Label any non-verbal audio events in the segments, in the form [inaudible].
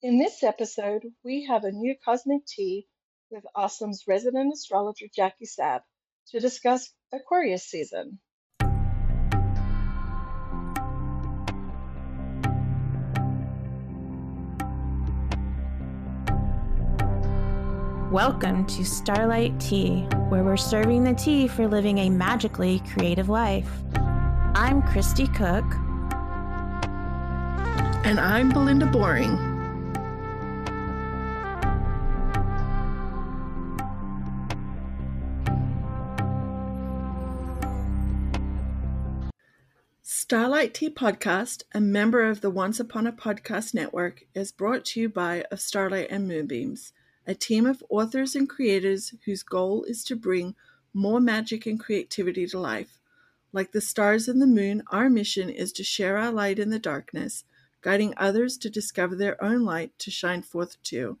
In this episode, we have a new cosmic tea with OSAM's resident astrologer Jackie Sab to discuss Aquarius season. Welcome to Starlight Tea, where we're serving the tea for living a magically creative life. I'm Kristie Cook. And I'm Belinda Boring. Starlight Tea Podcast, a member of the Once Upon a Podcast Network, is brought to you by Of Starlight and Moonbeams a team of authors and creators whose goal is to bring more magic and creativity to life. Like the stars and the moon, our mission is to share our light in the darkness, guiding others to discover their own light to shine forth too.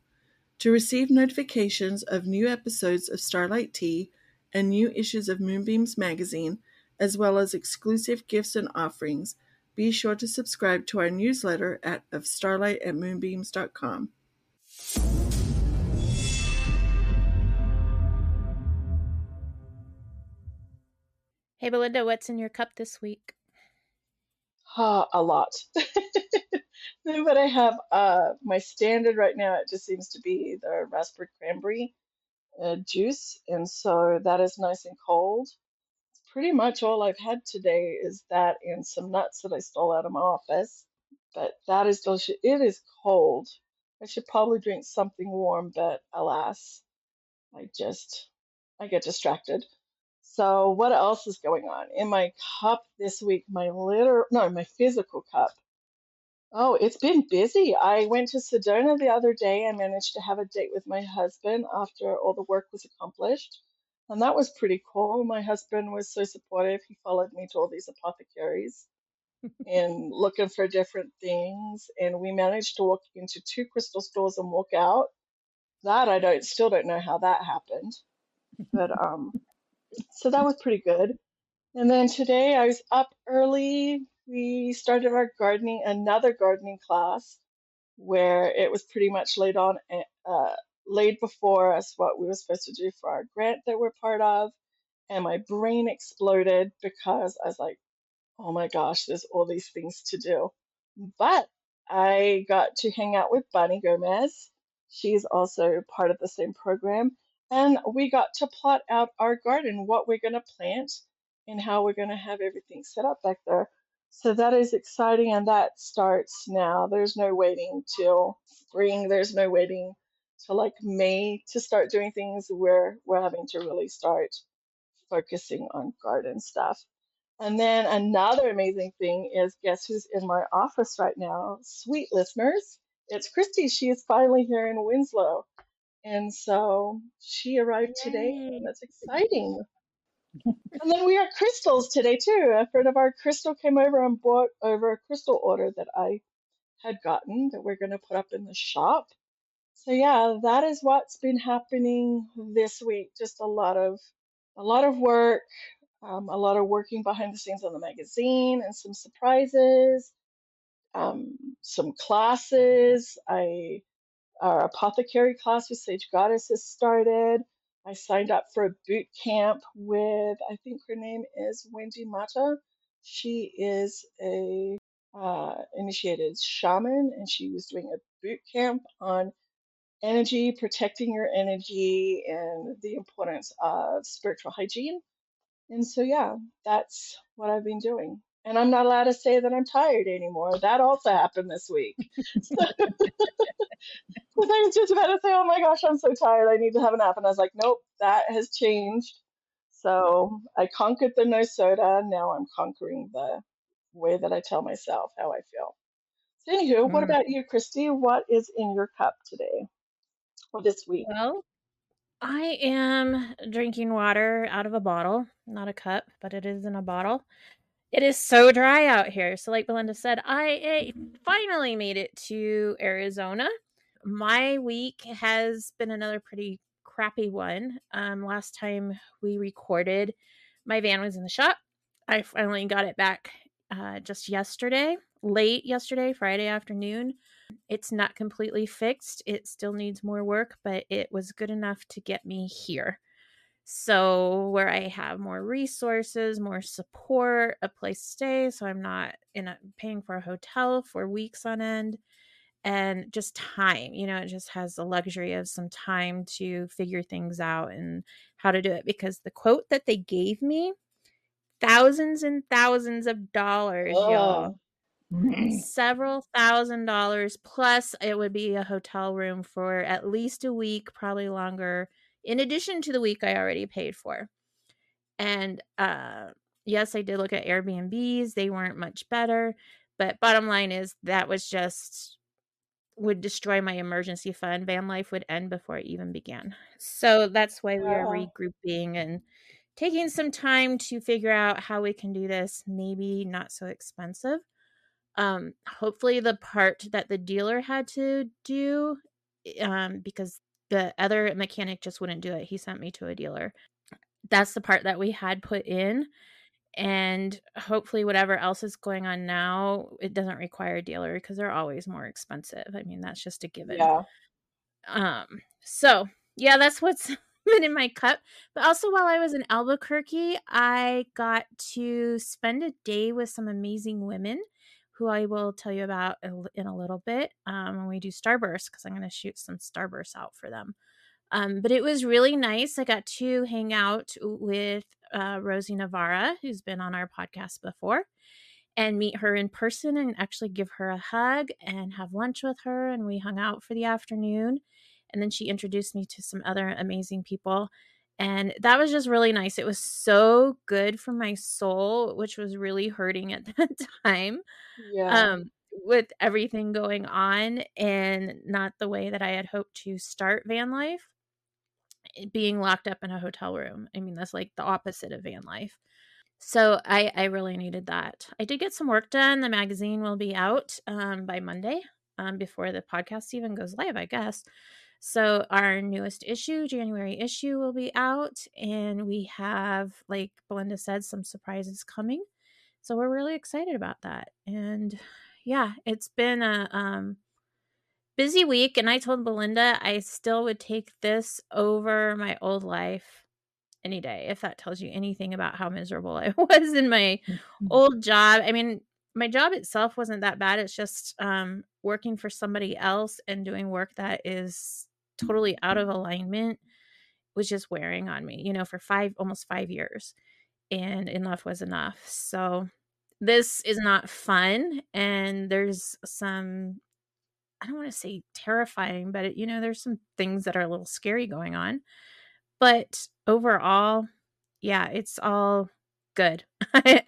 To receive notifications of new episodes of Starlight Tea and new issues of Moonbeams magazine, as well as exclusive gifts and offerings, be sure to subscribe to our newsletter at ofstarlightandmoonbeams.com. Hey, Belinda, what's in your cup this week? Uh, a lot. [laughs] but I have uh, my standard right now, it just seems to be the raspberry cranberry uh, juice. And so that is nice and cold. Pretty much all I've had today is that and some nuts that I stole out of my office. But that is delicious. It is cold. I should probably drink something warm, but alas, I just I get distracted. So what else is going on in my cup this week? My literal, no, my physical cup. Oh, it's been busy. I went to Sedona the other day. I managed to have a date with my husband after all the work was accomplished. And that was pretty cool. My husband was so supportive. He followed me to all these apothecaries and [laughs] looking for different things. And we managed to walk into two crystal stores and walk out. That I don't still don't know how that happened. But um so that was pretty good. And then today I was up early. We started our gardening, another gardening class, where it was pretty much laid on, eh, uh, laid before us what we were supposed to do for our grant that we're part of. And my brain exploded because I was like, oh my gosh, there's all these things to do. But I got to hang out with Bunny Gomez. She's also part of the same program. And we got to plot out our garden, what we're going to plant and how we're going to have everything set up back there. So that is exciting, and that starts now. There's no waiting till spring. There's no waiting till like May to start doing things. We're we're having to really start focusing on garden stuff. And then another amazing thing is guess who's in my office right now? Sweet listeners, it's Kristie. She is finally here in Winslow. And so she arrived today, and that's exciting. and then we have crystals today too. A friend of our crystal came over and bought over a crystal order that I had gotten that we're going to put up in the shop. So yeah, that is what's been happening this week. Just a lot of a lot of work, um, a lot of working behind the scenes on the magazine, and some surprises, um, some classes. I our apothecary class with Sage Goddess has started. I signed up for a boot camp with, I think her name is Wendy Mata. She is a uh, initiated shaman and she was doing a boot camp on energy, protecting your energy, and the importance of spiritual hygiene. And so, yeah, that's what I've been doing. And I'm not allowed to say that I'm tired anymore. That also happened this week. Because I was just about to say, oh my gosh, I'm so tired. I need to have a nap. And I was like, nope, that has changed. So I conquered the no soda. Now I'm conquering the way that I tell myself how I feel. So, anywho, what hmm. about you, Kristie? What is in your cup today or this week? Well, I am drinking water out of a bottle, not a cup, but it is in a bottle. It is so dry out here. So, like Belinda said, I finally made it to Arizona my week has been another pretty crappy one. Um, last time we recorded, my van was in the shop. I finally got it back uh, just yesterday, late yesterday, Friday afternoon. It's not completely fixed. It still needs more work, but it was good enough to get me here. So, where I have more resources, more support, a place to stay, so I'm not in a, paying for a hotel for weeks on end, and just time. You know, it just has the luxury of some time to figure things out and how to do it. Because the quote that they gave me, thousands and thousands of dollars, y'all. Several thousand dollars plus it would be a hotel room for at least a week, probably longer in addition to the week I already paid for. And uh, yes, I did look at Airbnbs. They weren't much better. But bottom line is that was just would destroy my emergency fund. Van life would end before it even began. So that's why we are regrouping and taking some time to figure out how we can do this, maybe not so expensive. Um, hopefully the part that the dealer had to do, um, because the other mechanic just wouldn't do it. He sent me to a dealer. That's the part that we had put in. And hopefully, whatever else is going on now, it doesn't require a dealer because they're always more expensive. I mean, that's just a given. Yeah. Um, so yeah, that's what's [laughs] been in my cup. But also while I was in Albuquerque, I got to spend a day with some amazing women who I will tell you about in a little bit um, when we do Starburst, because I'm going to shoot some Starburst out for them. Um, but it was really nice. I got to hang out with uh, Rosie Navarra, who's been on our podcast before, and meet her in person and actually give her a hug and have lunch with her. And we hung out for the afternoon. And then she introduced me to some other amazing people. And that was just really nice. It was so good for my soul, which was really hurting at [laughs] that time Yeah. um, with everything going on and not the way that I had hoped to start van life. eh, Being locked up in a hotel room. I mean, that's like the opposite of van life. So I, I really needed that. I did get some work done. The magazine will be out um, by Monday um, before the podcast even goes live, I guess. So our newest issue, January issue, will be out, and we have, like Belinda said, some surprises coming. So we're really excited about that. And yeah, it's been a um, busy week, and I told Belinda I still would take this over my old life any day if that tells you anything about how miserable I [laughs] was in my old job. I mean, my job itself wasn't that bad. It's just um, working for somebody else and doing work that is totally out of alignment was just wearing on me, you know, for five, almost five years. And enough was enough. So this is not fun. And there's some, I don't want to say terrifying, but, you know, there's some things that are a little scary going on. But overall, yeah, it's all good. [laughs]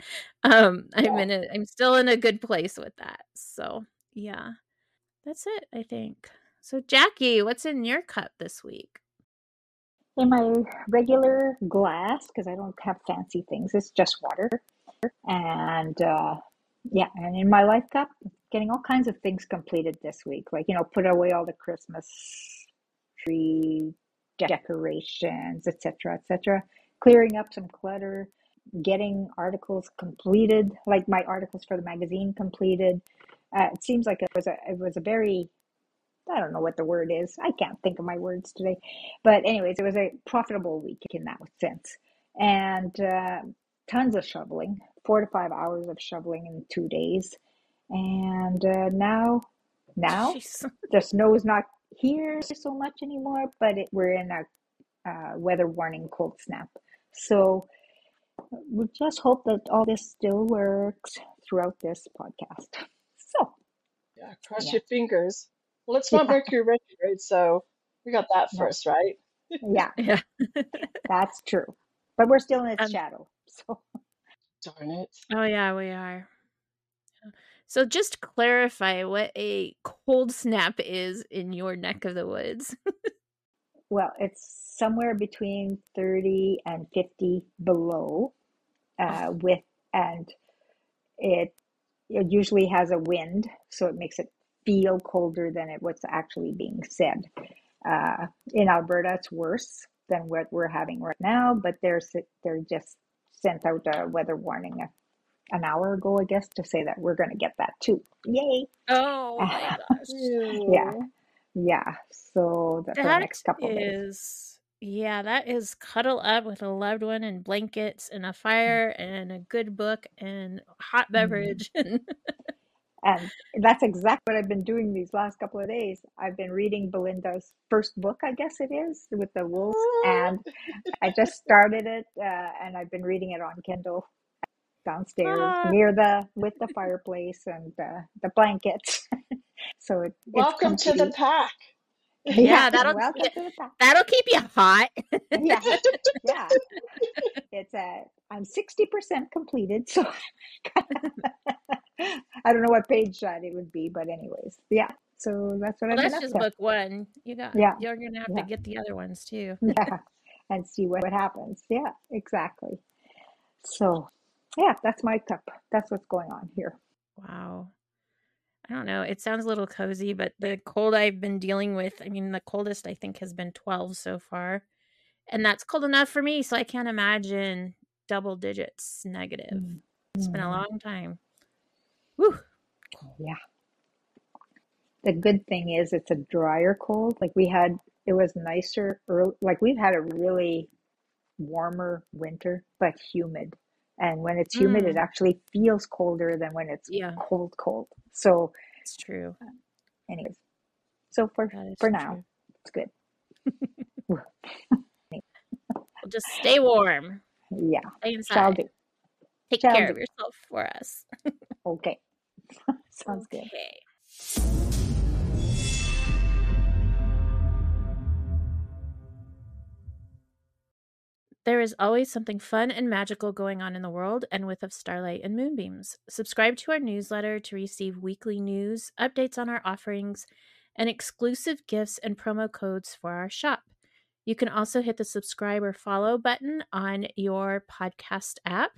um, I'm in a, I'm still in a good place with that. So yeah, that's it. I think. So Jackie, what's in your cup this week? In my regular glass, because I don't have fancy things, it's just water. And uh, yeah, and in my life cup, getting all kinds of things completed this week. Like, you know, put away all the Christmas tree decorations, etc., etc. Clearing up some clutter, getting articles completed, like my articles for the magazine completed. Uh, it seems like it was a it was a very I don't know what the word is. I can't think of my words today. But, anyways, it was a profitable week in that sense. And uh, tons of shoveling, four to five hours of shoveling in two days. And uh, now, now [laughs] Jeez. the snow is not here so much anymore, but it, we're in a uh, weather warning cold snap. So we just hope that all this still works throughout this podcast. So, Yeah. Cross yeah, your fingers. Well, it's not yeah, Mercury retrograde, so we got that no, first, right? yeah. [laughs] Yeah. That's true. But we're still in its um, shadow. So, Darn it. oh yeah, we are. So just clarify what a cold snap is in your neck of the woods. [laughs] well, it's somewhere between 30 and 50 below Oh, uh, with, and it, it usually has a wind, so it makes it feel colder than it what's actually being said. Uh, in Alberta, it's worse than what we're having right now, but they're they're just sent out a weather warning uh, an hour ago, I guess, to say that we're going to get that too. Yay! Oh my [laughs] gosh. yeah, yeah. So that next couple of days. Yeah, that is cuddle up with a loved one and blankets and a fire and a good book and hot Mhm. beverage. And [laughs] And that's exactly what I've been doing these last couple of days. I've been reading Belinda's first book, I guess it is, with the wolves, and I just started it, uh, and I've been reading it on Kindle downstairs Ah. near the with the fireplace and uh, the blankets. [laughs] so it, Welcome to the pack. Yeah, that'll welcome yeah, to the pack. that'll keep you hot. Yeah, [laughs] yeah. It's a I'm sixty percent completed, so [laughs] I don't know what page that it would be, but anyways, yeah. So that's what Well, I'm. that's just book one. You got Yeah, you're gonna have yeah, to get the other ones too. [laughs] yeah, and see what, what happens. Yeah, exactly. So, yeah, that's my cup. That's what's going on here. Wow. I don't know. It sounds a little cozy, but the cold I've been dealing with, I mean, the coldest I think has been 12 so far. And that's cold enough for me, so I can't imagine double digits negative. Mm, It's been a mm, long time. Whew. Yeah. The good thing is it's a drier cold. Like we had, it was nicer early, like we've had a really warmer winter, but humid. And when it's humid, it Mm, actually feels colder than when it's yeah, cold, cold. So, it's true. anyways, so for for now, true. it's good. [laughs] [laughs] Just stay warm. Yeah, Stay shall do. Take Shall care do. of yourself for us. [laughs] Okay. Sounds good. There is always something fun and magical going on in the world and with of Starlight and Moonbeams. Subscribe to our newsletter to receive weekly news, updates on our offerings, and exclusive gifts and promo codes for our shop. You can also hit the subscribe or follow button on your podcast app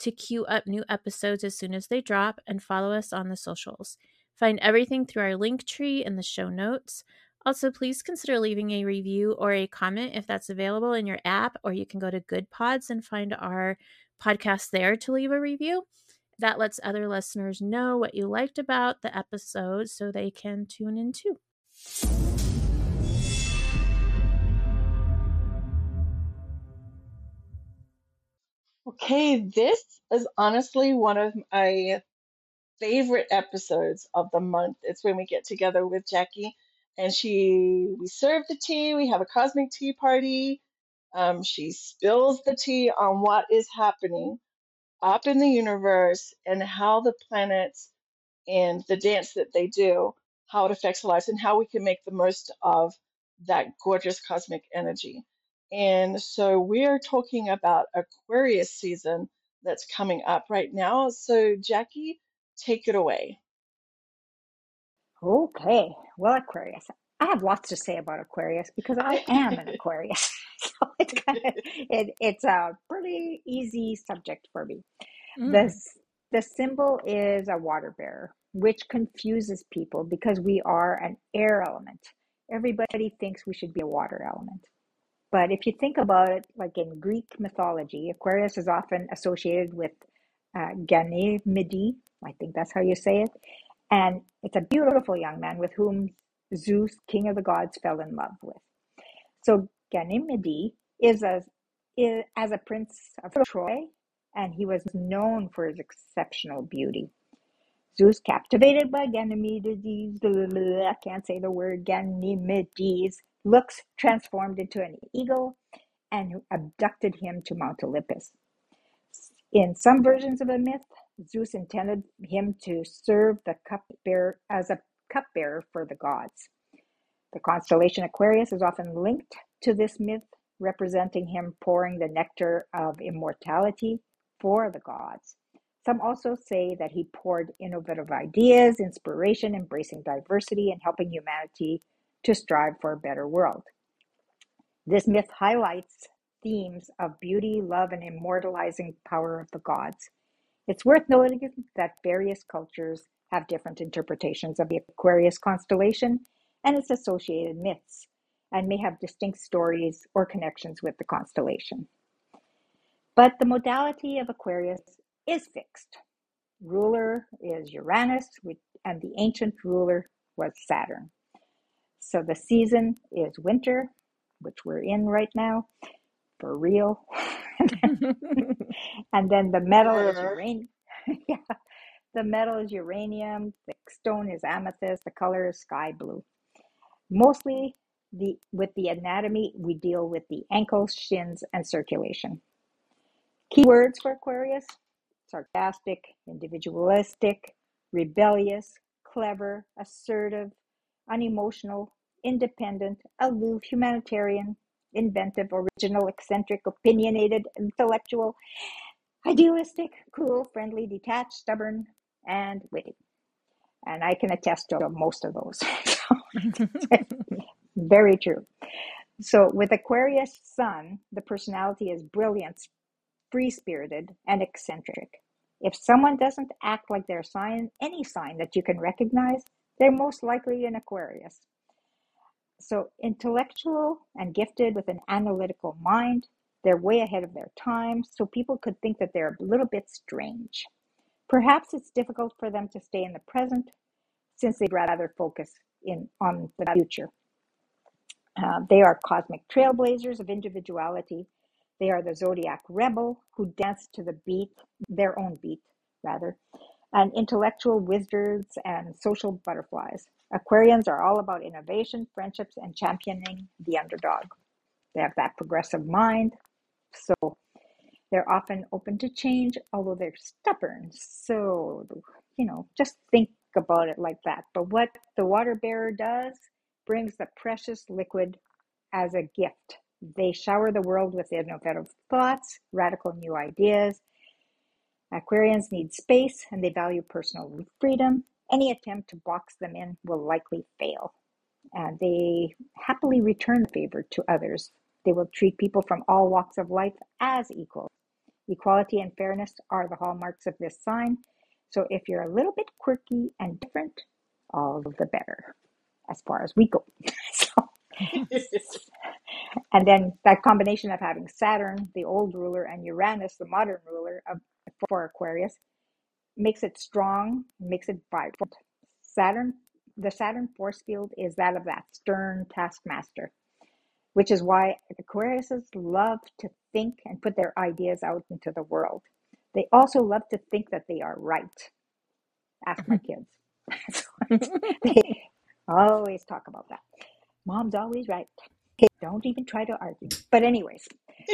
to queue up new episodes as soon as they drop and follow us on the socials. Find everything through our link tree in the show notes. Also, please consider leaving a review or a comment if that's available in your app, or you can go to Goodpods and find our podcast there to leave a review. That lets other listeners know what you liked about the episode so they can tune in too. Okay, this is honestly one of my favorite episodes of the month. It's when we get together with Jackie and she we serve the tea, we have a cosmic tea party. Um, she spills the tea on what is happening up in the universe and how the planets and the dance that they do, how it affects our lives, and how we can make the most of that gorgeous cosmic energy. And so we are talking about Aquarius season that's coming up right now. So, Jackie, take it away. Okay. Well, Aquarius. I have lots to say about Aquarius because I am an [laughs] Aquarius. [laughs] so it's kind of it, it's a pretty easy subject for me. The Mm. s- the symbol is a water bearer, which confuses people because we are an air element. Everybody thinks we should be a water element. But if you think about it, like in Greek mythology, Aquarius is often associated with uh, Ganymede. I think that's how you say it. And it's a beautiful young man with whom Zeus, king of the gods, fell in love with. So Ganymede is a, is, as a prince of Troy, and he was known for his exceptional beauty. Zeus, captivated by Ganymedes, I can't say the word Ganymedes, looks transformed into an eagle and abducted him to Mount Olympus. In some versions of the myth, Zeus intended him to serve the cupbearer as a cupbearer for the gods. The constellation Aquarius is often linked to this myth, representing him pouring the nectar of immortality for the gods. Some also say that he poured innovative ideas, inspiration, embracing diversity, and helping humanity to strive for a better world. This myth highlights themes of beauty, love, and immortalizing power of the gods. It's worth noting that various cultures have different interpretations of the Aquarius constellation and its associated myths, and may have distinct stories or connections with the constellation. But the modality of Aquarius is fixed. ruler is Uranus, and the ancient ruler was Saturn. So the season is winter, which we're in right now, for real. [laughs] [laughs] and then the metal is uh-huh. uranium. [laughs] yeah, the metal is uranium. The stone is amethyst. The color is sky blue. Mostly, the with the anatomy, we deal with the ankles, shins, and circulation. Keywords for Aquarius: sarcastic, individualistic, rebellious, clever, assertive, unemotional, independent, aloof, humanitarian, inventive, original, eccentric, opinionated, intellectual, idealistic, cool, friendly, detached, stubborn, and witty. And I can attest to most of those. [laughs] [laughs] Very true. So with Aquarius Sun, the personality is brilliant, free spirited, and eccentric. If someone doesn't act like their sign, any sign that you can recognize, they're most likely an Aquarius. So, intellectual and gifted with an analytical mind, they're way ahead of their time, so people could think that they're a little bit strange. Perhaps it's difficult for them to stay in the present since they'd rather focus in on the future. Uh, they are cosmic trailblazers of individuality. They are the zodiac rebel who dance to the beat, their own beat, rather, and intellectual wizards and social butterflies. Aquarians are all about innovation, friendships, and championing the underdog. They have that progressive mind, so they're often open to change, although they're stubborn. So, you know, just think about it like that. But what the water bearer does brings the precious liquid as a gift. They shower the world with innovative thoughts, radical new ideas. Aquarians need space and they value personal freedom. Any attempt to box them in will likely fail. And they happily return the favor to others. They will treat people from all walks of life as equal. Equality and fairness are the hallmarks of this sign. So if you're a little bit quirky and different, all the better as far as we go. [laughs] so, [laughs] and then that combination of having Saturn, the old ruler, and Uranus, the modern ruler of, for Aquarius, makes it strong, makes it vibrant. Saturn, the Saturn force field is that of that stern taskmaster, which is why Aquariuses love to think and put their ideas out into the world. They also love to think that they are right. Ask my mm-hmm. kids. [laughs] they always talk about that. Mom's always right. Don't even try to argue. But anyways,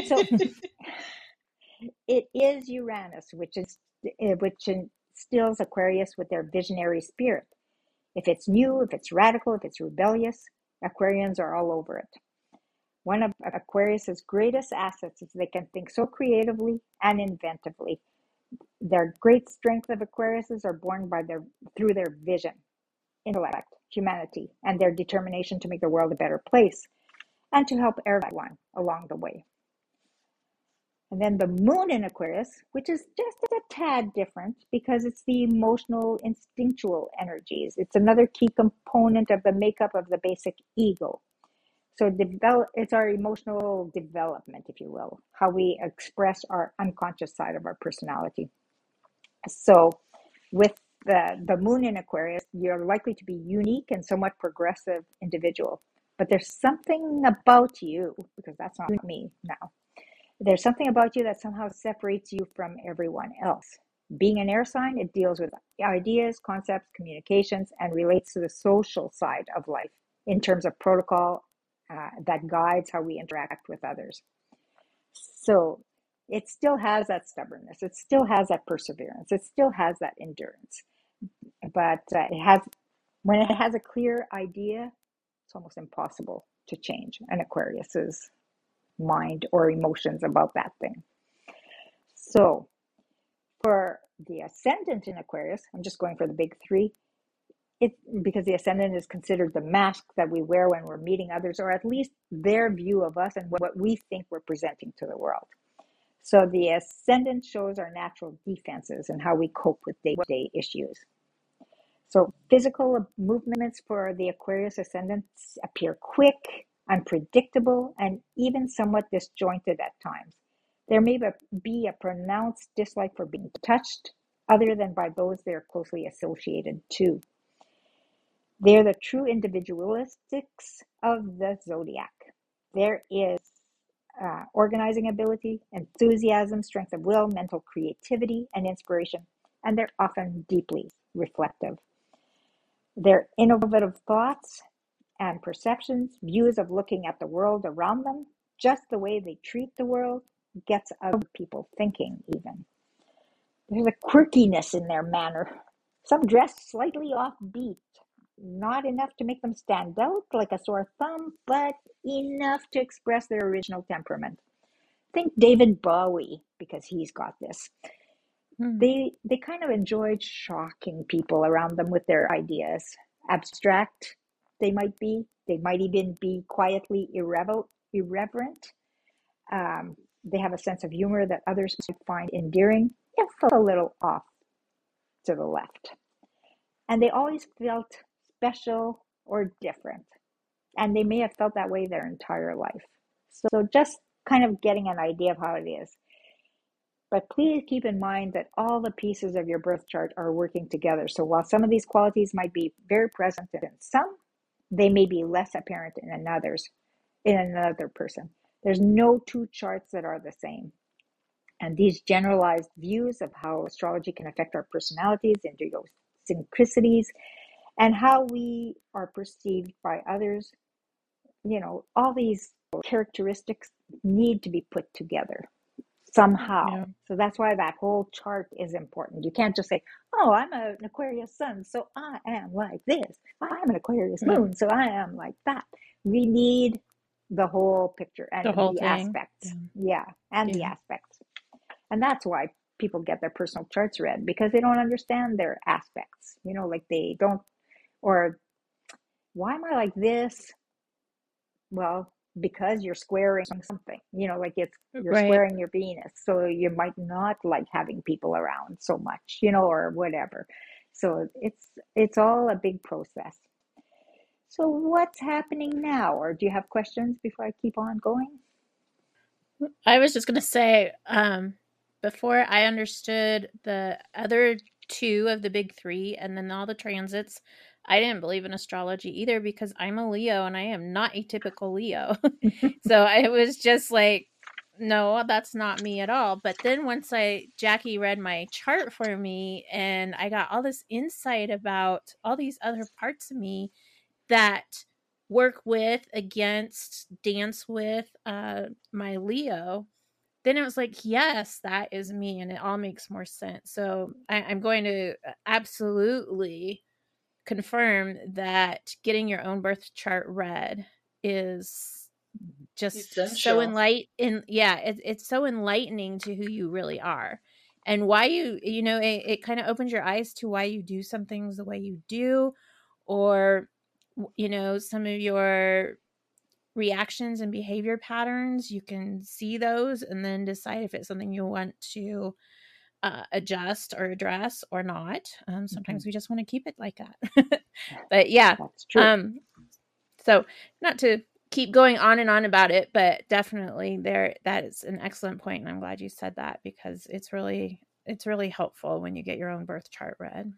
so [laughs] [laughs] it is Uranus, which is Eh, which instills Aquarius with their visionary spirit. If it's new, if it's radical, if it's rebellious, Aquarians are all over it. One of Aquarius's greatest assets is they can think so creatively and inventively. Their great strength of Aquariuses are born by their through their vision, intellect, humanity, and their determination to make the world a better place and to help everyone along the way. And then the moon in Aquarius, which is just a tad different because it's the emotional, instinctual energies. It's another key component of the makeup of the basic ego. So develop, it's our emotional development, if you will, how we express our unconscious side of our personality. So with the, the moon in Aquarius, you're likely to be unique and somewhat progressive individual. But there's something about you, because that's not me now. There's something about you that somehow separates you from everyone else. Being an air sign, it deals with ideas, concepts, communications, and relates to the social side of life in terms of protocol uh, that guides how we interact with others. So it still has that stubbornness, it still has that perseverance, it still has that endurance. But uh, it has, when it has a clear idea, it's almost impossible to change an Aquarius's mind or emotions about that thing. So for the ascendant in Aquarius, I'm just going for the big three. It because the ascendant is considered the mask that we wear when we're meeting others or at least their view of us and what we think we're presenting to the world. So the ascendant shows our natural defenses and how we cope with day-to-day issues. So physical movements for the aquarius ascendants appear quick unpredictable and even somewhat disjointed at times there may be a pronounced dislike for being touched other than by those they're closely associated to. They're the true individualistics of the zodiac. There is uh, organizing ability, enthusiasm, strength of will, mental creativity, and inspiration, and they're often deeply reflective. Their innovative thoughts and perceptions, views of looking at the world around them, just the way they treat the world, gets other people thinking, even. There's a quirkiness in their manner. Some dress slightly offbeat, not enough to make them stand out like a sore thumb, but enough to express their original temperament. Think David Bowie, because he's got this. Hmm. They they kind of enjoyed shocking people around them with their ideas. Abstract they might be. They might even be quietly irreverent. irreverent. Um, they have a sense of humor that others might find endearing, if a little off to the left. And they always felt special or different. And they may have felt that way their entire life. So just kind of getting an idea of how it is. But please keep in mind that all the pieces of your birth chart are working together. So while some of these qualities might be very present in some, they may be less apparent in another's in another person. There's no two charts that are the same. And these generalized views of how astrology can affect our personalities, idiosyncrasies, and how we are perceived by others, you know, all these characteristics need to be put together somehow. Yeah. So that's why that whole chart is important. You can't just say, oh, I'm a- an Aquarius sun, so I am like this. I'm an Aquarius moon, so I am like that. We need the whole picture the and whole the aspects. Yeah. Yeah, and the aspects. And that's why people get their personal charts read because they don't understand their aspects. You know, like they don't, or why am I like this? Well, because you're squaring something, you know, like it's you're Right. squaring your Venus, so you might not like having people around so much, you know, or whatever. So it's it's all a big process. So what's happening now? Or do you have questions before I keep on going? I was just gonna say, um, before I understood the other two of the big three and then all the transits, I didn't believe in astrology either because I'm a Leo and I am not a typical Leo. [laughs] [laughs] so I was just like, no, that's not me at all. But then once I Jackie read my chart for me and I got all this insight about all these other parts of me that work with, against, dance with uh my Leo, then it was like, yes, that is me, and it all makes more sense. So I, I'm going to uh, absolutely confirm that getting your own birth chart read is just so Essential. enlight in yeah it, it's so enlightening to who you really are and why you you know it, it kind of opens your eyes to why you do some things the way you do or you know some of your reactions and behavior patterns you can see those and then decide if it's something you want to uh, adjust or address or not um, sometimes we just want to keep it like that. [laughs] But yeah That's true. um so not to keep going on and on about it but definitely there that is an excellent point and i'm glad you said that because it's really it's really helpful when you get your own birth chart read.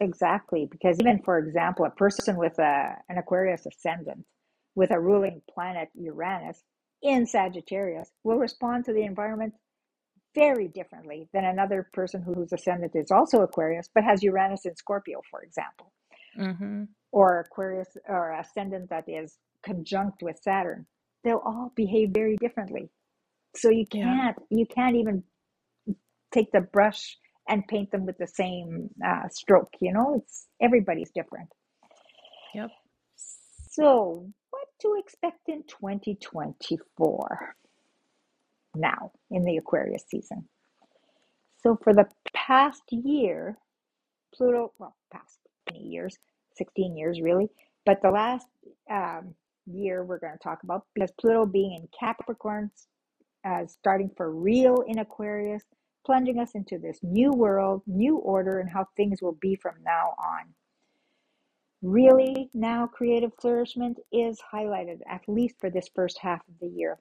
Exactly, because even for example, a person with a, an Aquarius ascendant with a ruling planet Uranus in Sagittarius will respond to the environment very differently than another person whose ascendant is also Aquarius but has Uranus in Scorpio, for example, mm-hmm. or Aquarius or ascendant that is conjunct with Saturn. They'll all behave very differently. So you can't you can't even take the brush and paint them with the same uh, stroke. You know, it's everybody's different. yep So, what to expect in 2024 now in the Aquarius season? So, for the past year, Pluto, well, past many years, 16 years really, but the last um, year we're going to talk about because Pluto being in Capricorn, uh, starting for real in Aquarius, plunging us into this new world, new order, and how things will be from now on. Really, now creative flourishment is highlighted, at least for this first half of the year.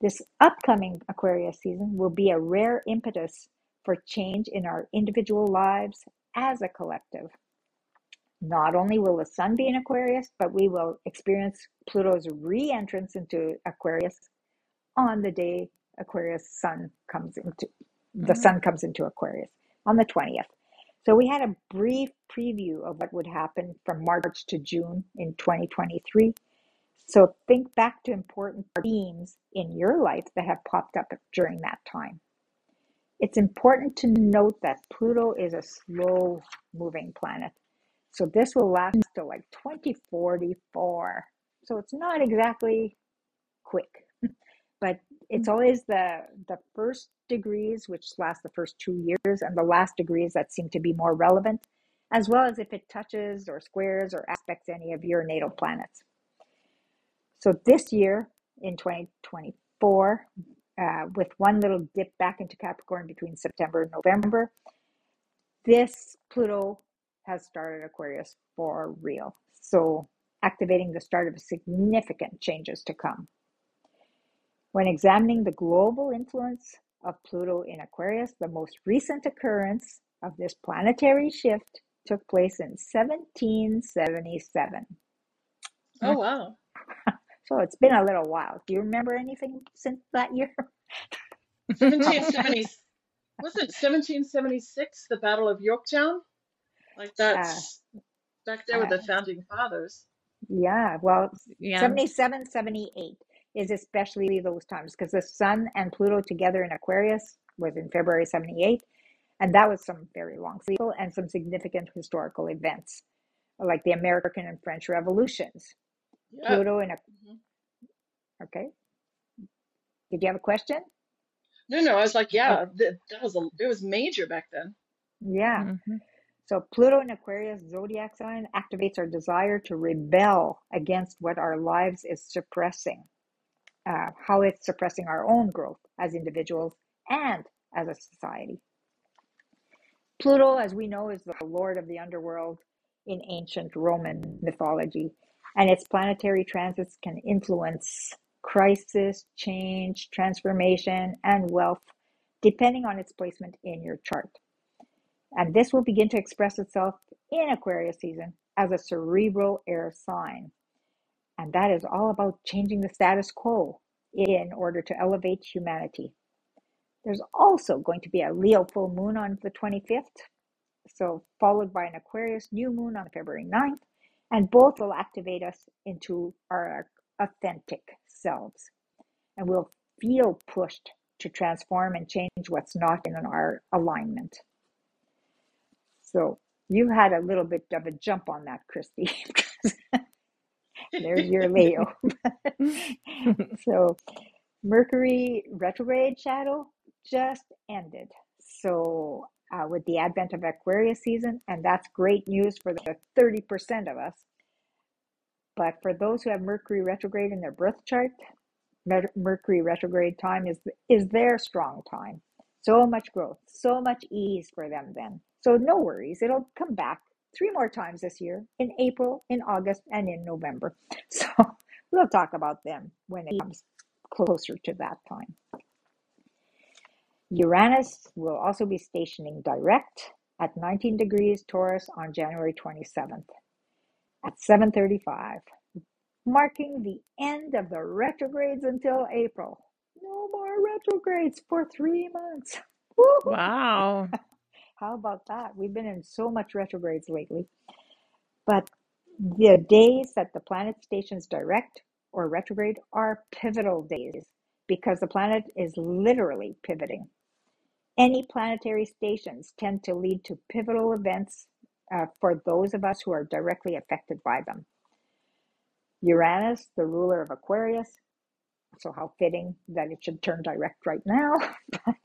This upcoming Aquarius season will be a rare impetus for change in our individual lives as a collective. Not only will the sun be in Aquarius, but we will experience Pluto's re entrance into Aquarius on the day Aquarius sun comes into the Mhm. sun comes into Aquarius on the 20th. So we had a brief preview of what would happen from March to June in 2023. So think back to important themes in your life that have popped up during that time. It's important to note that Pluto is a slow moving planet. So this will last till like 2044. So it's not exactly quick, [laughs] but it's mm-hmm. always the the first degrees which last the first two years and the last degrees that seem to be more relevant, as well as if it touches or squares or aspects any of your natal planets. So this year in 2024, uh, with one little dip back into Capricorn between September and November, this Pluto has started Aquarius for real. So activating the start of significant changes to come. When examining the global influence of Pluto in Aquarius, the most recent occurrence of this planetary shift took place in 1777. Oh wow. So it's been a little while. Do you remember anything since that year? 1770 [laughs] wasn't 1776 the Battle of Yorktown? Like Uh, that's back there with uh, the founding fathers. yeah, well, yeah. 77, 78 is especially those times because the Sun and Pluto together in Aquarius was in February 78. And that was some very long cycle and some significant historical events like the American and French revolutions. Yeah. Pluto in a, Mhm. okay. Did you have a question? No, no, I was like, Oh, yeah, th that was a it was major back then. yeah. Mhm. So Pluto in Aquarius zodiac sign activates our desire to rebel against what our lives is suppressing, uh, how it's suppressing our own growth as individuals and as a society. Pluto, as we know, is the lord of the underworld in ancient Roman mythology, and its planetary transits can influence crisis, change, transformation, and wealth, depending on its placement in your chart. And this will begin to express itself in Aquarius season as a cerebral air sign. And that is all about changing the status quo in order to elevate humanity. There's also going to be a Leo full moon on the 25th, so followed by an Aquarius new moon on February 9th, and both will activate us into our authentic selves. And we'll feel pushed to transform and change what's not in our alignment. So you had a little bit of a jump on that, Kristie. [laughs] There's your Leo. [laughs] so Mercury retrograde shadow just ended. So uh, with the advent of Aquarius season, and that's great news for the 30% of us. But for those who have Mercury retrograde in their birth chart, Mer- Mercury retrograde time is is their strong time. So much growth, so much ease for them then. So no worries, it'll come back three more times this year in April, in August, and in November. [laughs] So we'll talk about them when it comes closer to that time. Uranus will also be stationing direct at 19 degrees Taurus on January 27th at 7:35, marking the end of the retrogrades until April. No more retrogrades for 3 months. Woohoo! wow. [laughs] How about that? We've been in so much retrogrades lately. But the days that the planet stations direct or retrograde are pivotal days because the planet is literally pivoting. Any planetary stations tend to lead to pivotal events uh, for those of us who are directly affected by them. Uranus, the ruler of Aquarius, so how fitting that it should turn direct right now. [laughs] but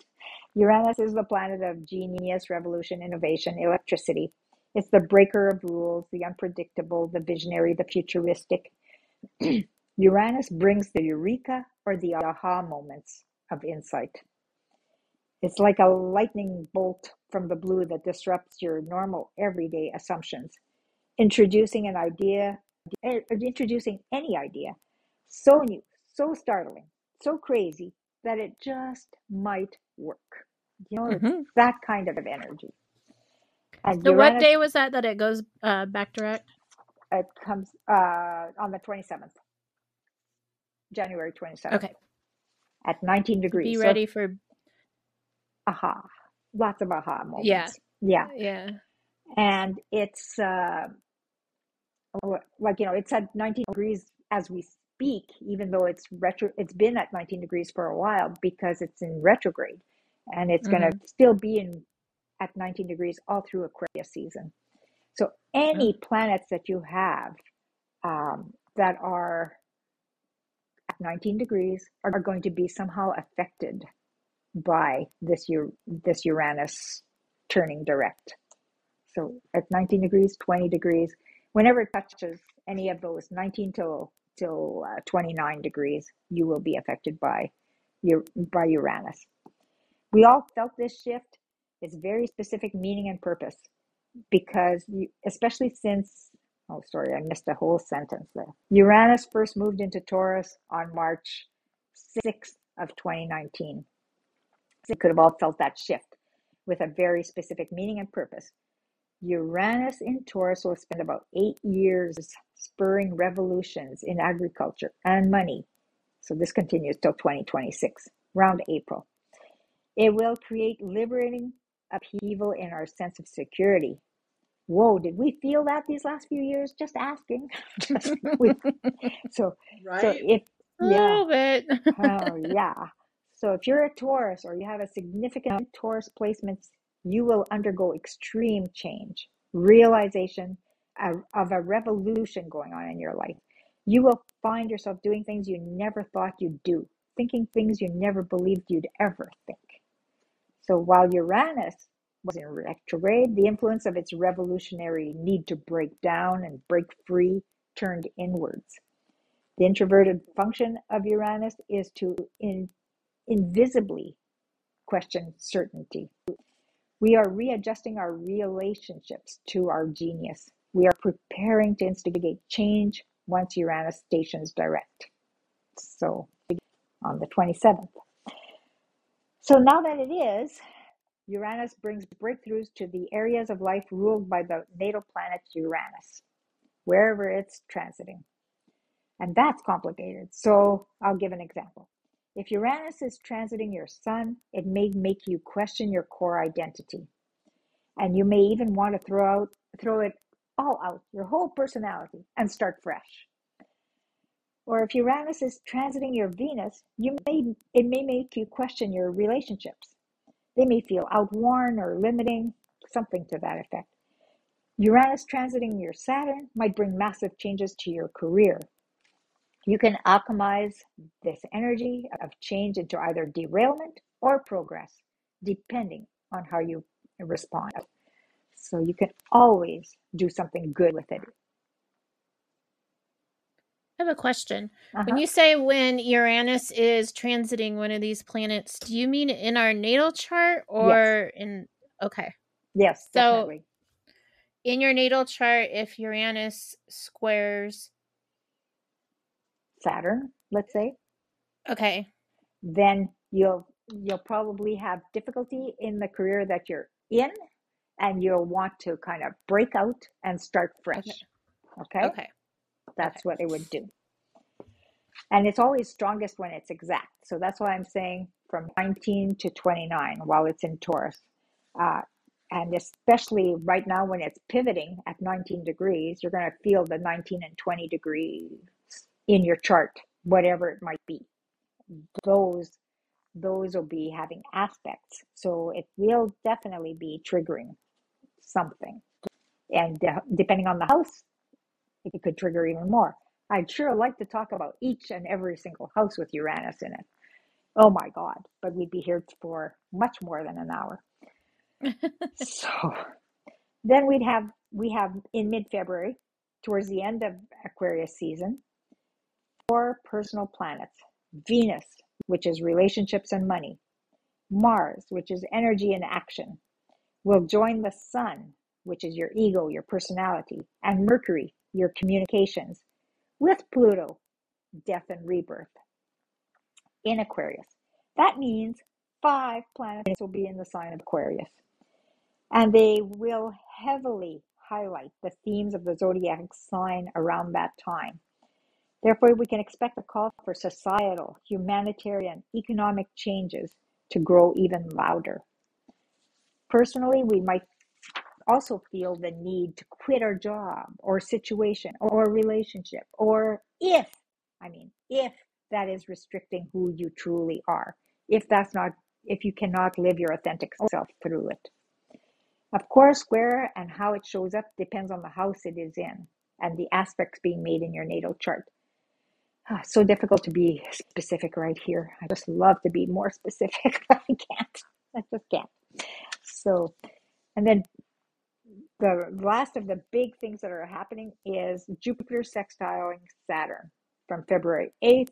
Uranus is the planet of genius, revolution, innovation, electricity. It's the breaker of rules, the unpredictable, the visionary, the futuristic. [clears throat] Uranus brings the eureka or the aha moments of insight. It's like a lightning bolt from the blue that disrupts your normal everyday assumptions, introducing an idea, eh, introducing any idea so new, so startling, so crazy that it just might work. You know, it's hmm that kind of energy. And So what day was that that it goes uh, back direct? it comes uh, on the 27th, January 27th Okay. at 19 degrees. be So, ready for aha, lots of aha moments. Yeah. yeah. Yeah. And it's uh, like, you know, it's at 19 degrees as we speak, even though it's retro, it's been at 19 degrees for a while because it's in retrograde and it's going hmm to still be in at 19 degrees all through Aquarius season. So any planets that you have um, that are at 19 degrees are going to be somehow affected by this U- this Uranus turning direct. So at 19 degrees, 20 degrees, whenever it touches any of those 19 till till uh, 29 degrees, you will be affected by your by Uranus. We all felt this shift. It's very specific meaning and purpose because you, especially since oh sorry i missed a whole sentence there uranus first moved into taurus on march 6th of 2019 so you could have all felt that shift with a very specific meaning and purpose uranus in taurus will spend about eight years spurring revolutions in agriculture and money so this continues till 2026 around april it will create liberating upheaval in our sense of security Whoa, did we feel that these last few years? Just asking. [laughs] Just we, [laughs] so so Right? if A little bit. oh yeah. So if you're a Taurus or you have a significant Taurus placements, you will undergo extreme change, realization of, a revolution going on in your life. You will find yourself doing things you never thought you'd do, thinking things you never believed you'd ever think. So while Uranus was in retrograde, the influence of its revolutionary need to break down and break free turned inwards. The introverted function of Uranus is to in, invisibly question certainty. We are readjusting our relationships to our genius. We are preparing to instigate change once Uranus stations direct. So on the 27th. So now that it is, Uranus brings breakthroughs to the areas of life ruled by the natal planet Uranus, wherever it's transiting. And that's complicated. So I'll give an example. If Uranus is transiting your sun, it may make you question your core identity. And you may even want to throw out throw it all out, your whole personality, and start fresh. Or if Uranus is transiting your Venus, you may it may make you question your relationships. They may feel outworn or limiting, something to that effect. Uranus transiting your Saturn might bring massive changes to your career. You can alchemize this energy of change into either derailment or progress, depending on how you respond. So you can always do something good with it. I have a question. When Uh-huh. you say when Uranus is transiting one of these planets, do you mean in our natal chart Yes, or in okay. yes, So definitely. in your natal chart if Uranus squares Saturn, let's say, okay. then you'll you'll probably have difficulty in the career that you're in, and you'll want to kind of break out and start fresh. Okay, Okay. Okay. that's what it would do. And it's always strongest when it's exact. So that's why I'm saying from 19 to 29 while it's in Taurus. Uh, and especially right now when it's pivoting at 19 degrees, you're going to feel the 19 and 20 degrees in your chart, whatever it might be. Those those will be having aspects. So it will definitely be triggering something. And uh, depending on the house, it could trigger even more. I'd sure like to talk about each and every single house with Uranus in it. Oh my God, but we'd be here for much more than an hour. [laughs] So then we'd have, we have in mid February, towards the end of Aquarius season, four personal planets Venus, which is relationships and money, Mars, which is energy and action, will join the Sun, which is your ego, your personality, and Mercury, your communications, with Pluto, death and rebirth, in Aquarius. That means five planets will be in the sign of Aquarius. And they will heavily highlight the themes of the zodiac sign around that time. Therefore, we can expect a call for societal, humanitarian, economic changes to grow even louder. Personally, we might also feel the need to quit our job or situation or relationship, or if, I mean, if that is restricting who you truly are, if that's not, if you cannot live your authentic self through it. Of course, where and how it shows up depends on the house it is in and the aspects being made in your natal chart. Ah, so difficult to be specific right here. I just love to be more [laughs] specific, but I can't. I just can't. So, and then the last of the big things that are happening is Jupiter sextiling Saturn from February 8th,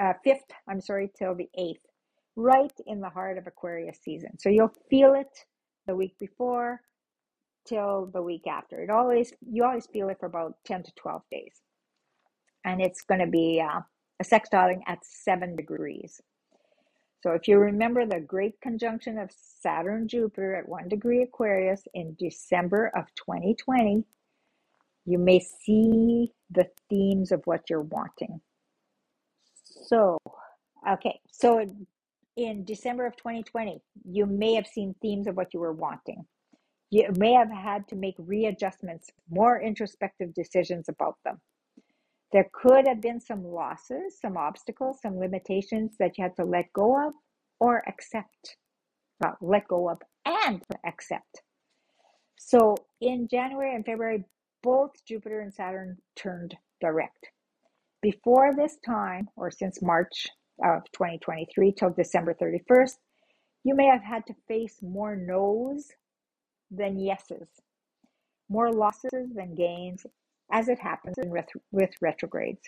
uh, 5th, I'm sorry, till the 8th, right in the heart of Aquarius season. So you'll feel it the week before till the week after. It always, you always feel it for about 10 to 12 days. And it's going to be uh, a sextiling at seven degrees. So if you remember the great conjunction of Saturn Jupiter at 1 degree Aquarius in December of 2020, you may see the themes of what you're wanting. So, okay, so in December of 2020, you may have seen themes of what you were wanting. You may have had to make readjustments, more introspective decisions about them. There could have been some losses, some obstacles, some limitations that you had to let go of or accept. Let go of and accept. So in January and February, both Jupiter and Saturn turned direct. Before this time, or since March of 2023 till December 31st, you may have had to face more no's than yeses, more losses than gains, as it happens ret- with retrogrades.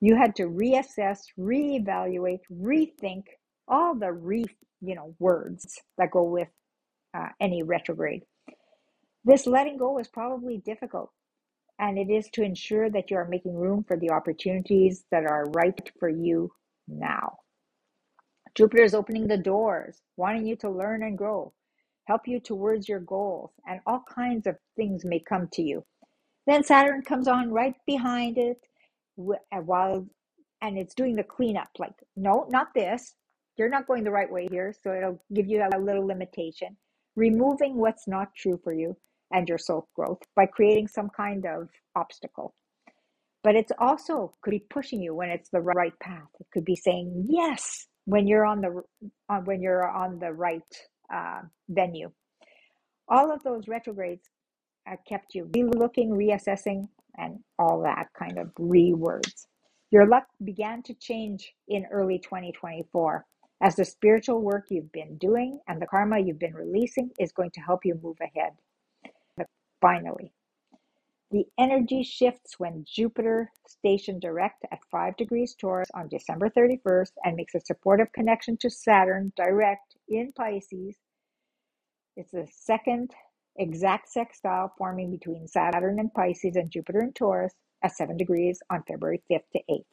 You had to reassess, reevaluate, rethink all the re you know words that go with uh, any retrograde. This letting go is probably difficult, and it is to ensure that you are making room for the opportunities that are right for you now. Jupiter is opening the doors, wanting you to learn and grow, help you towards your goals, and all kinds of things may come to you. Then Saturn comes on right behind it uh, while and it's doing the cleanup like no not this. You're not going the right way here so it'll give you a little limitation. Removing what's not true for you and your soul growth by creating some kind of obstacle. But it's also could be pushing you when it's the right path. It could be saying yes when you're on the on when you're on the right uh, venue. All of those retrogrades Uh, kept you re-looking, reassessing, and all that kind of re-words. Your luck began to change in early 2024 as the spiritual work you've been doing and the karma you've been releasing is going to help you move ahead. But finally, the energy shifts when Jupiter stationed direct at 5 degrees Taurus on December 31st and makes a supportive connection to Saturn direct in Pisces. It's the second exact sextile forming between Saturn and Pisces and Jupiter and Taurus at 7 degrees on February 5th to 8th.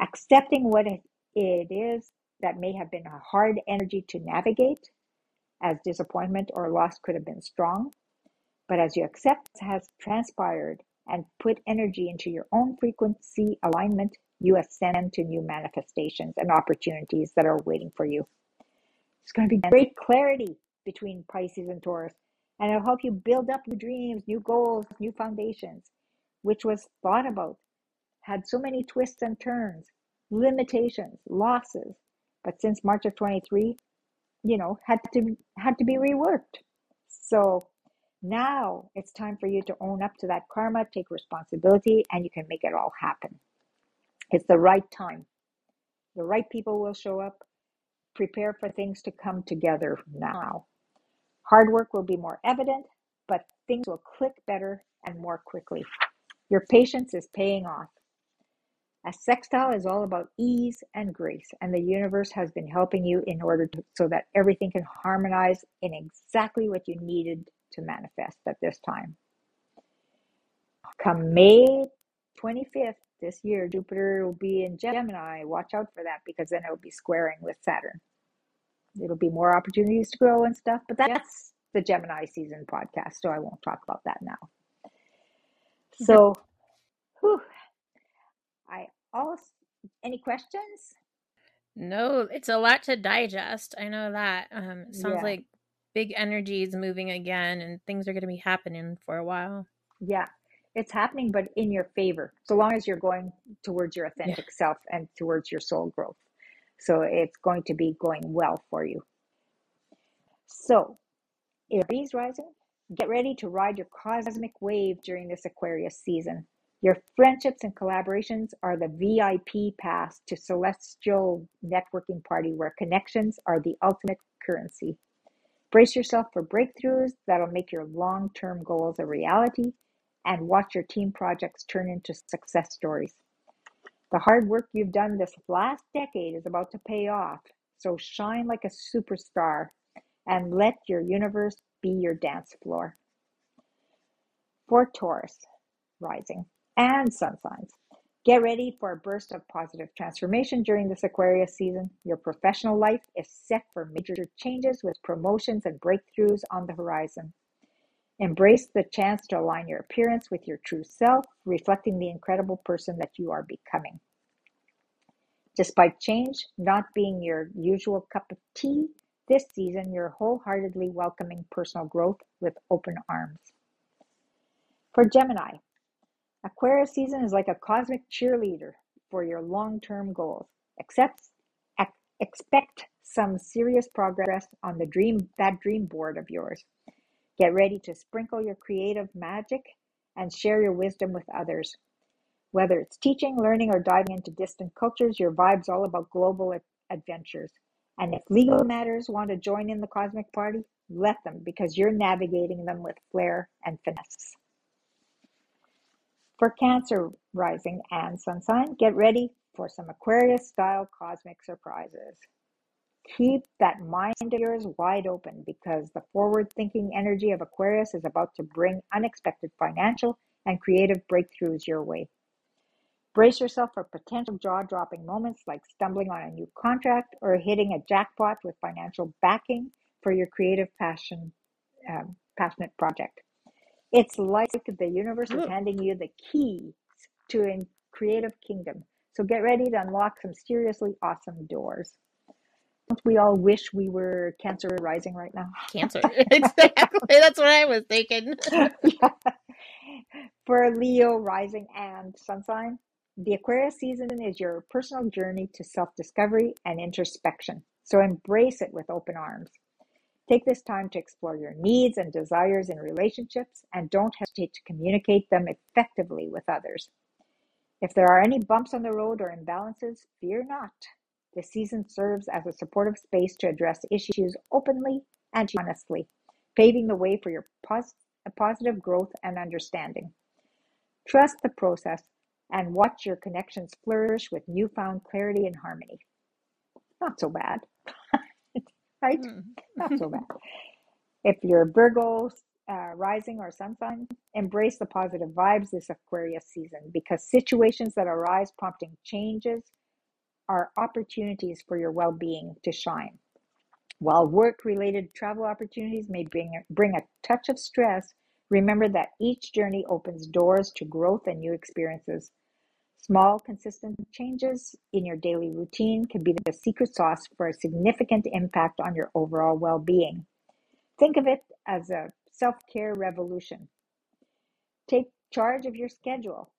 Accepting what it is that may have been a hard energy to navigate, as disappointment or loss could have been strong. But as you accept has transpired and put energy into your own frequency alignment, you ascend to new manifestations and opportunities that are waiting for you. It's going to be great clarity between Pisces and Taurus and it'll help you build up new dreams, new goals, new foundations, which was thought about, had so many twists and turns, limitations, losses. But since March of 23, you know, had to had to be reworked. So now it's time for you to own up to that karma, take responsibility, and you can make it all happen. It's the right time. The right people will show up. Prepare for things to come together now. Hard work will be more evident, but things will click better and more quickly. Your patience is paying off. A sextile is all about ease and grace, and the universe has been helping you in order to, so that everything can harmonize in exactly what you needed to manifest at this time. Come May 25th this year, Jupiter will be in Gemini. Watch out for that because then it will be squaring with Saturn. It'll be more opportunities to grow and stuff. But that's the Gemini season podcast, so I won't talk about that now. So, whew, I also any questions? No, it's a lot to digest. I know that. Um, sounds Yeah. like big energy is moving again and things are going to be happening for a while. Yeah, it's happening, but in your favor, so long as you're going towards your authentic self and towards your soul growth. So it's going to be going well for you. So, if Aries rising, get ready to ride your cosmic wave during this Aquarius season. Your friendships and collaborations are the VIP pass to celestial networking party where connections are the ultimate currency. Brace yourself for breakthroughs that'll make your long term goals a reality and watch your team projects turn into success stories. The hard work you've done this last decade is about to pay off, so shine like a superstar and let your universe be your dance floor. For Taurus rising and sun signs, get ready for a burst of positive transformation during this Aquarius season. Your professional life is set for major changes with promotions and breakthroughs on the horizon. Embrace the chance to align your appearance with your true self, reflecting the incredible person that you are becoming. Despite change not being your usual cup of tea, this season you're wholeheartedly welcoming personal growth with open arms. For Gemini, Aquarius season is like a cosmic cheerleader for your long term goals. Accept, ac- expect some serious progress on the dream that dream board of yours. Get ready to sprinkle your creative magic and share your wisdom with others. Whether it's teaching, learning, or diving into distant cultures, your vibe's all about global adventures. And if legal matters want to join in the cosmic party, let them because you're navigating them with flair and finesse. For Cancer rising and sun sign, get ready for some Aquarius style cosmic surprises. Keep that mind of yours wide open because the forward thinking energy of Aquarius is about to bring unexpected financial and creative breakthroughs your way. Brace yourself for potential jaw dropping moments like stumbling on a new contract or hitting a jackpot with financial backing for your creative passion, um, passionate project. It's like the universe is handing you the keys to a creative kingdom. So get ready to unlock some seriously awesome doors. Don't we all wish we were Cancer rising right now? Cancer. [laughs] [laughs] exactly. That's what I was thinking. [laughs] Yeah. For Leo rising and sun sign, the Aquarius season is your personal journey to self discovery and introspection. So embrace it with open arms. Take this time to explore your needs and desires in relationships and don't hesitate to communicate them effectively with others. If there are any bumps on the road or imbalances, fear not. The season serves as a supportive space to address issues openly and honestly, paving the way for your pos- positive growth and understanding. Trust the process and watch your connections flourish with newfound clarity and harmony. Not so bad, [laughs] right? Hmm. Not so bad. [laughs] If you're Virgo uh, rising or sun sign, embrace the positive vibes this Aquarius season because situations that arise prompting changes are opportunities for your well being to shine. While work related travel opportunities may bring, bring a touch of stress, remember that each journey opens doors to growth and new experiences. Small, consistent changes in your daily routine can be the secret sauce for a significant impact on your overall well being. Think of it as a self care revolution. Take charge of your schedule.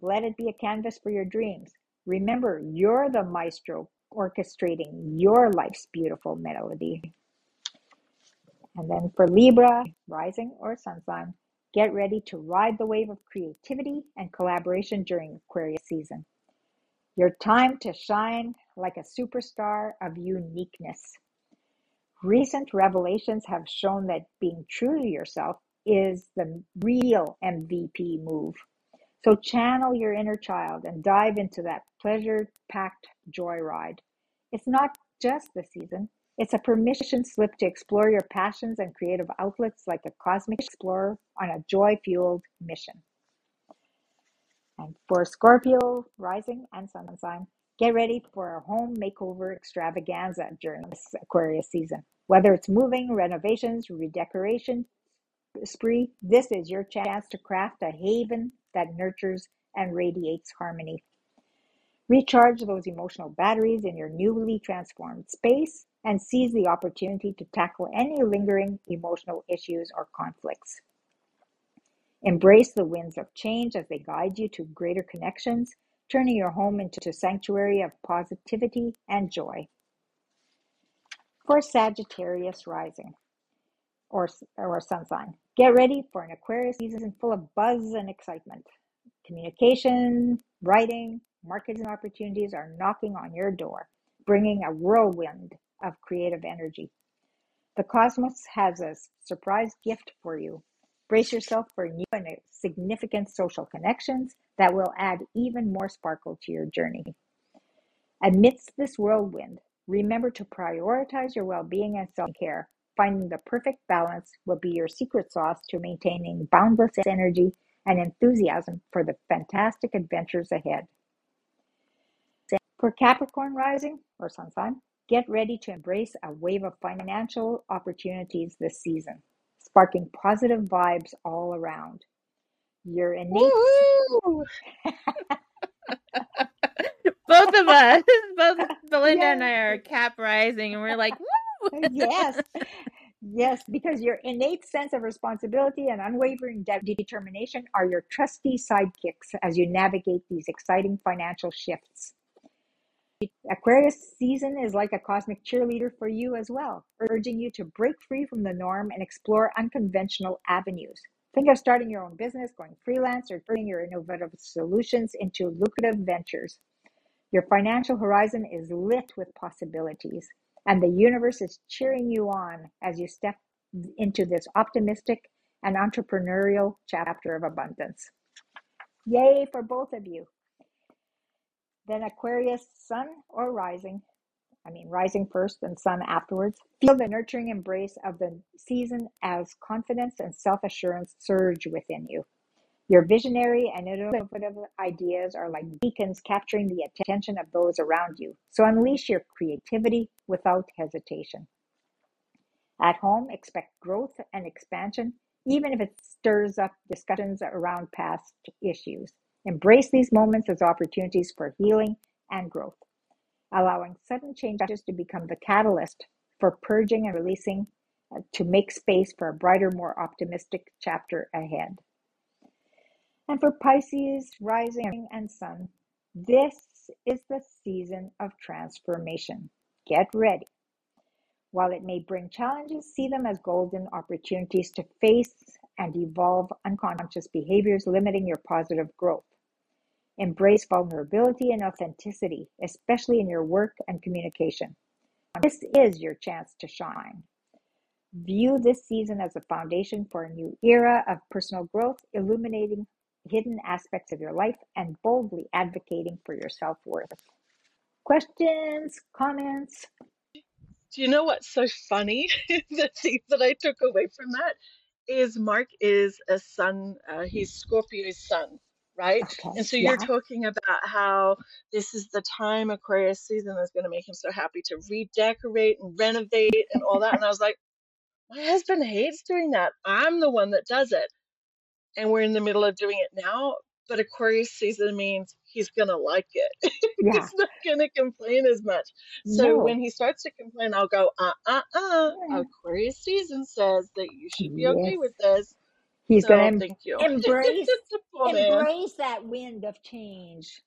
Let it be a canvas for your dreams. Remember, you're the maestro orchestrating your life's beautiful melody. And then for Libra, rising or sun sign, get ready to ride the wave of creativity and collaboration during Aquarius season. Your time to shine like a superstar of uniqueness. Recent revelations have shown that being true to yourself is the real MVP move. So channel your inner child and dive into that pleasure packed joyride. It's not just the season, it's a permission slip to explore your passions and creative outlets like a cosmic explorer on a joy fueled mission. And for Scorpio, rising and sun sign, Get ready for a home makeover extravaganza during this Aquarius season. Whether it's moving, renovations, redecoration spree, this is your chance to craft a haven that nurtures and radiates harmony. Recharge those emotional batteries in your newly transformed space and seize the opportunity to tackle any lingering emotional issues or conflicts. Embrace the winds of change as they guide you to greater connections, turning your home into a sanctuary of positivity and joy. For Sagittarius rising or, or sun sign, get ready for an Aquarius season full of buzz and excitement. Communication, writing, marketing opportunities are knocking on your door, bringing a whirlwind of creative energy. The cosmos has a surprise gift for you. Brace yourself for new and significant social connections that will add even more sparkle to your journey. Amidst this whirlwind, remember to prioritize your well being and self care. Finding the perfect balance will be your secret sauce to maintaining boundless energy and enthusiasm for the fantastic adventures ahead. For Capricorn rising or sun sign, get ready to embrace a wave of financial opportunities this season, sparking positive vibes all around. Your innate [laughs] both of us, both [laughs] Belinda and I are cap rising, and we're like! Uh, yes, yes, because your innate sense of responsibility and unwavering de- determination are your trusty sidekicks as you navigate these exciting financial shifts. Aquarius season is like a cosmic cheerleader for you as well, urging you to break free from the norm and explore unconventional avenues. Think of starting your own business, going freelance, or turning your innovative solutions into lucrative ventures. Your financial horizon is lit with possibilities, and the universe is cheering you on as you step into this optimistic and entrepreneurial chapter of abundance. Yay for both of you. Then Aquarius, sun or rising, I mean, rising first and sun afterwards. Feel the nurturing embrace of the season as confidence and self assurance surge within you. Your visionary and innovative ideas are like beacons capturing the attention of those around you. So unleash your creativity without hesitation. At home, expect growth and expansion, even if it stirs up discussions around past issues. Embrace these moments as opportunities for healing and growth, allowing sudden changes to become the catalyst for purging and releasing uh, to make space for a brighter, more optimistic chapter ahead. And for Pisces, rising and sun, this is the season of transformation. Get ready. While it may bring challenges, see them as golden opportunities to face and evolve unconscious behaviors limiting your positive growth. Embrace vulnerability and authenticity, especially in your work and communication. This is your chance to shine. View this season as a foundation for a new era of personal growth, illuminating hidden aspects of your life and boldly advocating for your self worth. Questions, comments? Do you know what's so funny? [laughs] the thing that I took away from that is Mark is a sun, uh, he's Scorpio's sun, right? Okay, And so yeah, you're talking about how this is the time Aquarius season is going to make him so happy to redecorate and renovate and all that. And I was like, my husband hates doing that. I'm the one that does it. And we're in the middle of doing it now. But Aquarius season means he's to like it. [laughs] yeah, he's not to complain as much. So when he starts to complain, I'll go, uh uh uh. Aquarius season says that you should be yes. okay with this. He's So to thank you. embrace [laughs] embrace that wind of change,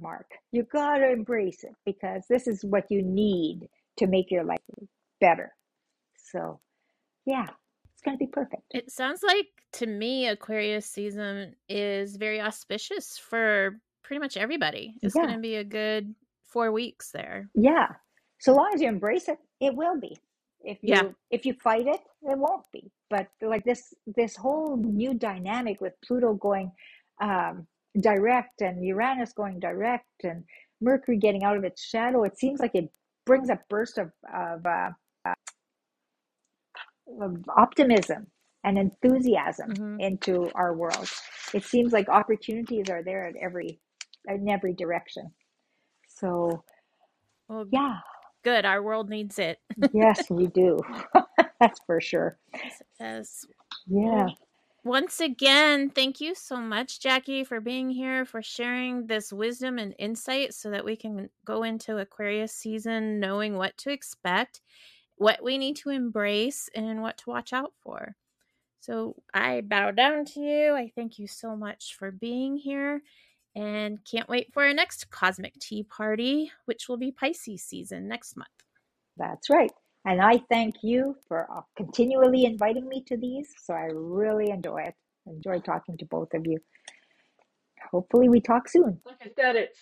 Mark. You got to embrace it because this is what you need to make your life better. So, yeah, going to be perfect. It sounds like to me Aquarius season is very auspicious for pretty much everybody. It's going to be a good 4 weeks there. yeah. So long as you embrace it, it will be. If Yeah. you if you fight it, it won't be. But like this this whole new dynamic with Pluto going um, direct and Uranus going direct and Mercury getting out of its shadow, it seems like it brings a burst of of, uh, of optimism and enthusiasm Mhm. into our world. It seems like opportunities are there at every in every direction. So, Well, yeah, good. Our world needs it. yes, we do. [laughs] [laughs] That's for sure. Yes. Yeah. Well, once again, thank you so much, Jackie, for being here, for sharing this wisdom and insight so that we can go into Aquarius season knowing what to expect, what we need to embrace, and what to watch out for. So I bow down to you. I thank you so much for being here and can't wait for our next Cosmic Tea Party, which will be Pisces season next month. That's right. And I thank you for uh, continually inviting me to these. So I really enjoy it. Enjoy talking to both of you. Hopefully, we talk soon. Like I said, it's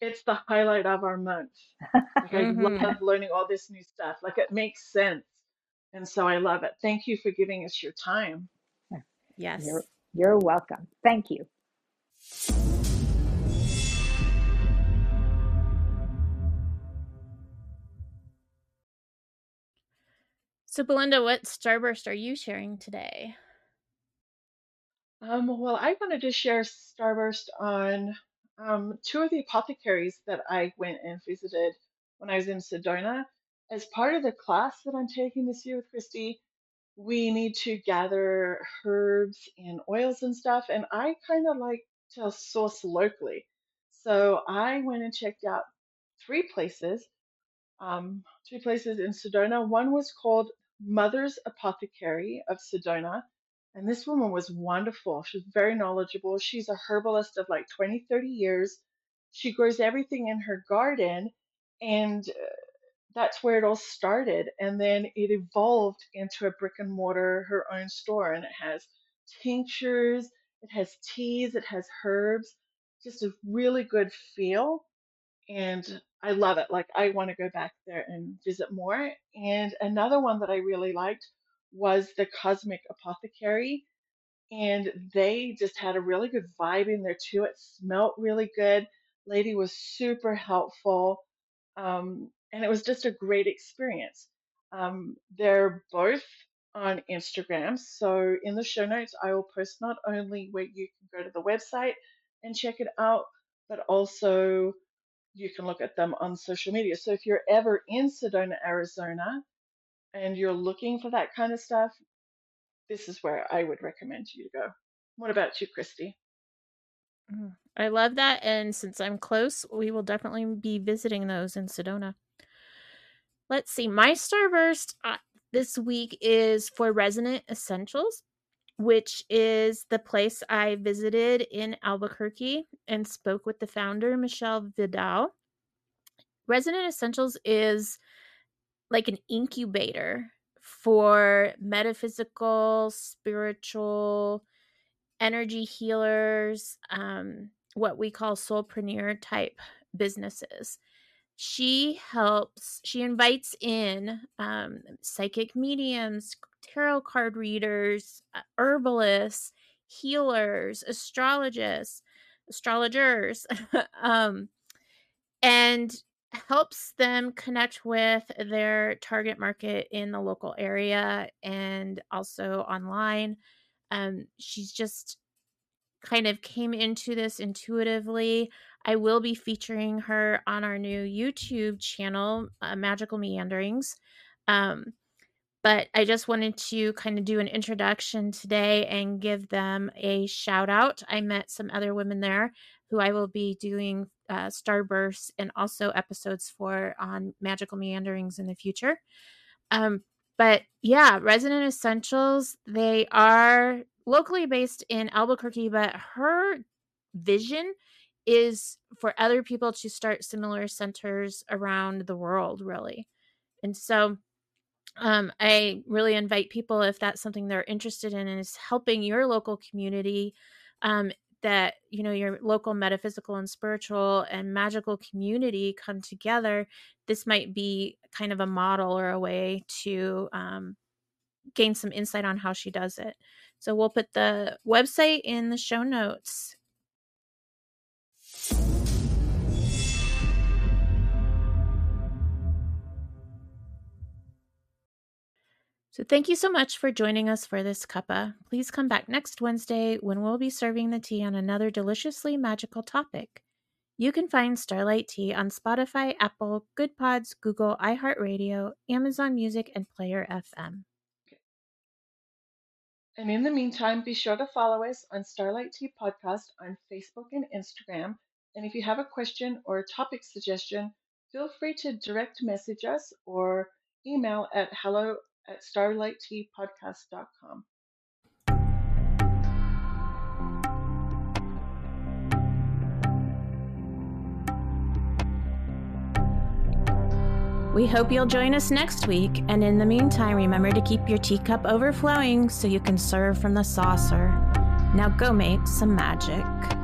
it's the highlight of our month. Like I Mhm. love learning all this new stuff. Like it makes sense. And so I love it. Thank you for giving us your time. Yes. You're, you're welcome. Thank you. So, Belinda, what starburst are you sharing today? Um, well, I wanted to share Starburst on um, two of the apothecaries that I went and visited when I was in Sedona. As part of the class that I'm taking this year with Kristie, we need to gather herbs and oils and stuff, and I kind of like to source locally. So I went and checked out three places um, two places in Sedona. One was called Mother's Apothecary of Sedona. And this woman was wonderful. She was very knowledgeable. She's a herbalist of like 20, 30 years. She grows everything in her garden. And uh, that's where it all started. And then it evolved into a brick and mortar, her own store. And it has tinctures, it has teas, it has herbs, just a really good feel and I love it. Like I want to go back there and visit more. And another one that I really liked was the Cosmic Apothecary, and they just had a really good vibe in there too. It smelt really good. Lady was super helpful, um, and it was just a great experience. Um, they're both on Instagram, so in the show notes I will post not only where you can go to the website and check it out, but also you can look at them on social media. So if you're ever in Sedona, Arizona, and you're looking for that kind of stuff, this is where I would recommend you to go. What about you, Kristie? Mm, I love that. And since I'm close, we will definitely be visiting those in Sedona. Let's see. My starburst uh, this week is for Resonant Essentials, which is the place I visited in Albuquerque and spoke with the founder, Michelle Vidal. Resonant Essentials is like an incubator for metaphysical, spiritual, energy healers, um, what we call soulpreneur type businesses. She helps, she invites in um, psychic mediums, tarot card readers, uh, herbalists, healers, astrologists, astrologers, [laughs] um, and helps them connect with their target market in the local area and also online. Um, she's just kind of came into this intuitively. I will be featuring her on our new YouTube channel, uh, Magical Meanderings. Um, but I just wanted to kind of do an introduction today and give them a shout out. I met some other women there who I will be doing uh, starbursts and also episodes for on Magical Meanderings in the future. Um, but yeah, Resonant Essentials, they are locally based in Albuquerque, but her vision is for other people to start similar centers around the world, really. And so um, I really invite people, if that's something they're interested in, is helping your local community, um, that you know your local metaphysical and spiritual and magical community come together. This might be kind of a model or a way to um, gain some insight on how she does it. So we'll put the website in the show notes. So thank you so much for joining us for this cuppa. Please come back next Wednesday when we'll be serving the tea on another deliciously magical topic. You can find Starlight Tea on Spotify, Apple, Goodpods, Google, iHeartRadio, Amazon Music, and Player FM. And in the meantime, be sure to follow us on Starlight Tea Podcast on Facebook and Instagram. And if you have a question or a topic suggestion, feel free to direct message us or email at hello at starlightteapodcast.com. We hope you'll join us next week, and in the meantime, remember to keep your teacup overflowing so you can serve from the saucer. Now go make some magic.